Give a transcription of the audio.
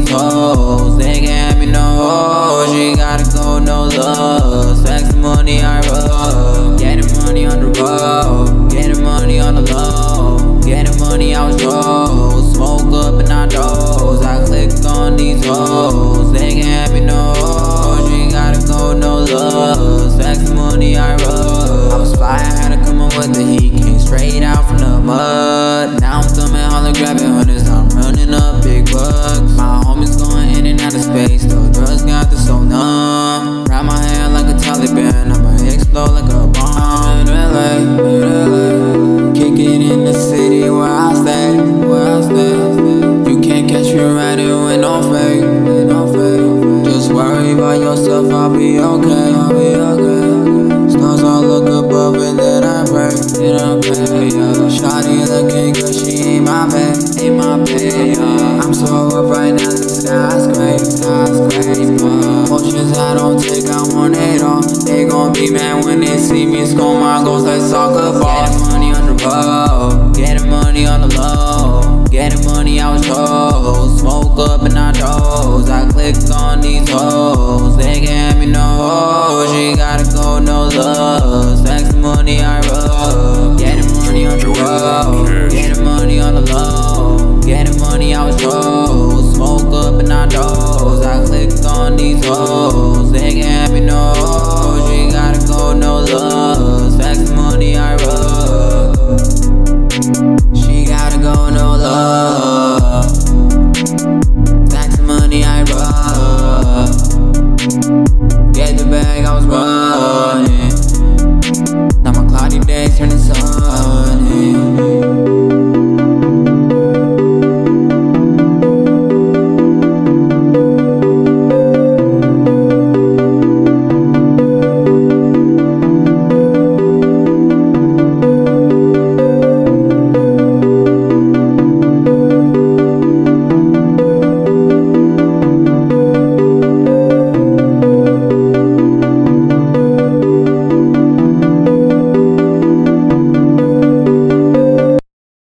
these hoes, they can't have me no hoes. She gotta go, no love. Sex, money, I rub. Getting money on the road, getting money on the low. Getting money, I was broke. Smoke up and I doze. I click on these hoes, they can't have me no hoes. She gotta go, no love. Sex, money, I rub. I was fly, I had to come up with the heat. Came straight out from the mud. Now I'm thumbing, holler, grabbing, hundreds. About yourself, I'll be okay, I'll be okay. Stars all look above and then I pray, then I pray, yeah. Shawty looking good, she ain't my babe, ain't my babe, yeah. I'm so up right now, the sky's gray, sky's gray, Potions I don't take, I want it all. They gon' be mad when they see me score my goals like soccer ball. Getting money on the road, getting money on the low, getting money out shows. Smoke up in our toes, I clicked on these hoes. my doors. I click on these hoes. They can have me no hoes. She gotta go, no love. Sex money, I rub. She gotta go, no love. Tax money, I rub. Get the bag, I was robbed.